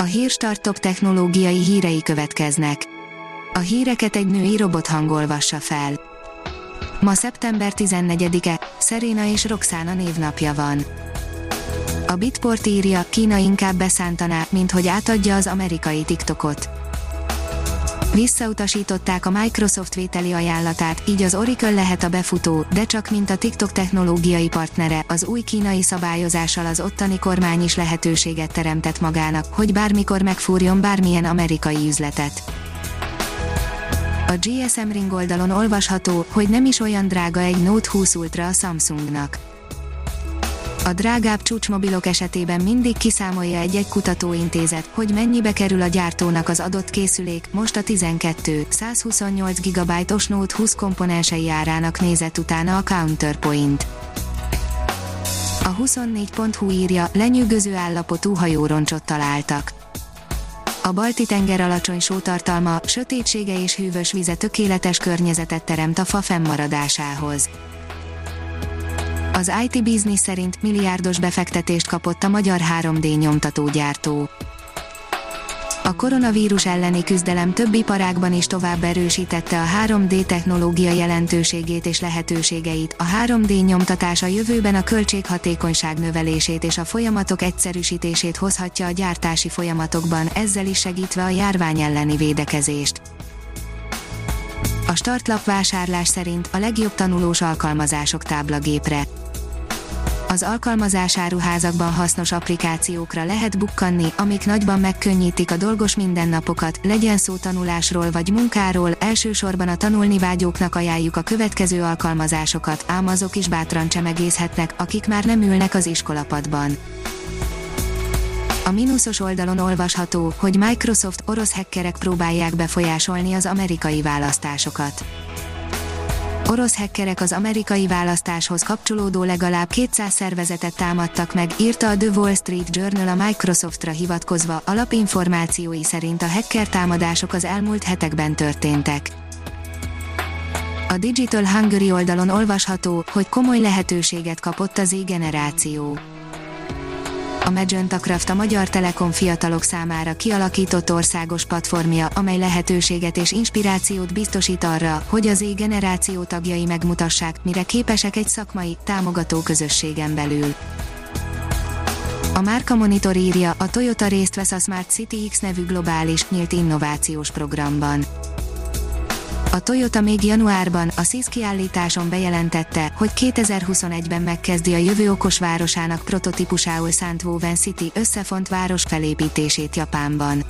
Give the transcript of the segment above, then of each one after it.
A Hírstart top technológiai hírei következnek. A híreket egy női robot hangolvassa fel. Ma szeptember 14-e, Szeréna és Roxana névnapja van. A Bitport írja, Kína inkább beszántaná, mint hogy átadja az amerikai TikTokot. Visszautasították a Microsoft vételi ajánlatát, így az Oracle lehet a befutó, de csak mint a TikTok technológiai partnere, az új kínai szabályozással az ottani kormány is lehetőséget teremtett magának, hogy bármikor megfúrjon bármilyen amerikai üzletet. A GSM Ring oldalon olvasható, hogy nem is olyan drága egy Note 20 Ultra a Samsungnak a drágább csúcsmobilok esetében mindig kiszámolja egy-egy kutatóintézet, hogy mennyibe kerül a gyártónak az adott készülék, most a 12, 128 GB-os Note 20 komponensei árának nézett utána a Counterpoint. A 24.hu írja, lenyűgöző állapotú hajóroncsot találtak. A balti tenger alacsony sótartalma, sötétsége és hűvös vize tökéletes környezetet teremt a fa fennmaradásához az IT Business szerint milliárdos befektetést kapott a magyar 3D nyomtatógyártó. A koronavírus elleni küzdelem több iparágban is tovább erősítette a 3D technológia jelentőségét és lehetőségeit. A 3D nyomtatás a jövőben a költséghatékonyság növelését és a folyamatok egyszerűsítését hozhatja a gyártási folyamatokban, ezzel is segítve a járvány elleni védekezést. A startlap vásárlás szerint a legjobb tanulós alkalmazások táblagépre az alkalmazásáruházakban hasznos applikációkra lehet bukkanni, amik nagyban megkönnyítik a dolgos mindennapokat, legyen szó tanulásról vagy munkáról, elsősorban a tanulni vágyóknak ajánljuk a következő alkalmazásokat, ám azok is bátran csemegészhetnek, akik már nem ülnek az iskolapadban. A mínuszos oldalon olvasható, hogy Microsoft orosz hackerek próbálják befolyásolni az amerikai választásokat orosz hackerek az amerikai választáshoz kapcsolódó legalább 200 szervezetet támadtak meg, írta a The Wall Street Journal a Microsoftra hivatkozva, alapinformációi szerint a hacker támadások az elmúlt hetekben történtek. A Digital Hungary oldalon olvasható, hogy komoly lehetőséget kapott az e-generáció a Magenta a Magyar Telekom fiatalok számára kialakított országos platformja, amely lehetőséget és inspirációt biztosít arra, hogy az éj generáció tagjai megmutassák, mire képesek egy szakmai, támogató közösségen belül. A Márka Monitor írja, a Toyota részt vesz a Smart City X nevű globális, nyílt innovációs programban. A Toyota még januárban a SZISZ kiállításon bejelentette, hogy 2021-ben megkezdi a jövő okos városának prototípusául szánt Woven City összefont város felépítését Japánban.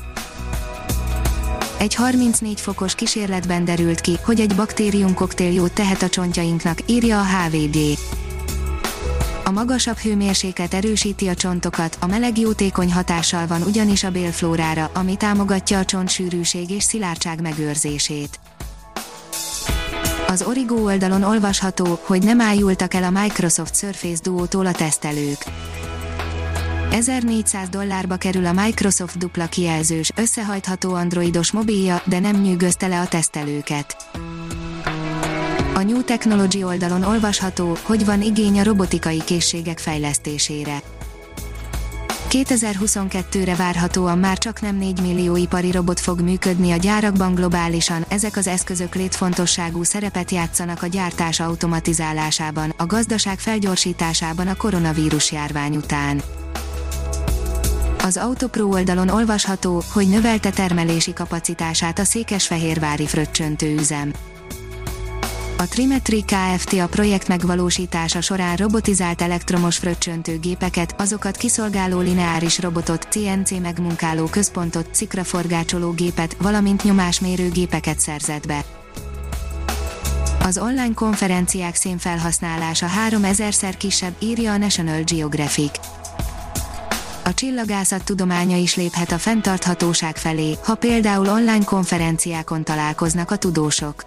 Egy 34 fokos kísérletben derült ki, hogy egy baktériumkoktél jót tehet a csontjainknak, írja a HVG. A magasabb hőmérséklet erősíti a csontokat, a meleg jótékony hatással van ugyanis a bélflórára, ami támogatja a csontsűrűség és szilárdság megőrzését. Az Origo oldalon olvasható, hogy nem ájultak el a Microsoft Surface Duo-tól a tesztelők. 1400 dollárba kerül a Microsoft dupla kijelzős, összehajtható androidos mobilja, de nem nyűgözte le a tesztelőket. A New Technology oldalon olvasható, hogy van igény a robotikai készségek fejlesztésére. 2022-re várhatóan már csak nem 4 millió ipari robot fog működni a gyárakban globálisan, ezek az eszközök létfontosságú szerepet játszanak a gyártás automatizálásában, a gazdaság felgyorsításában a koronavírus járvány után. Az Autopro oldalon olvasható, hogy növelte termelési kapacitását a székesfehérvári fröccsöntő üzem. A Trimetri Kft. a projekt megvalósítása során robotizált elektromos fröccsöntő gépeket, azokat kiszolgáló lineáris robotot, CNC megmunkáló központot, szikraforgácsoló gépet, valamint nyomásmérő gépeket szerzett be. Az online konferenciák színfelhasználása 3000-szer kisebb, írja a National Geographic. A csillagászat tudománya is léphet a fenntarthatóság felé, ha például online konferenciákon találkoznak a tudósok.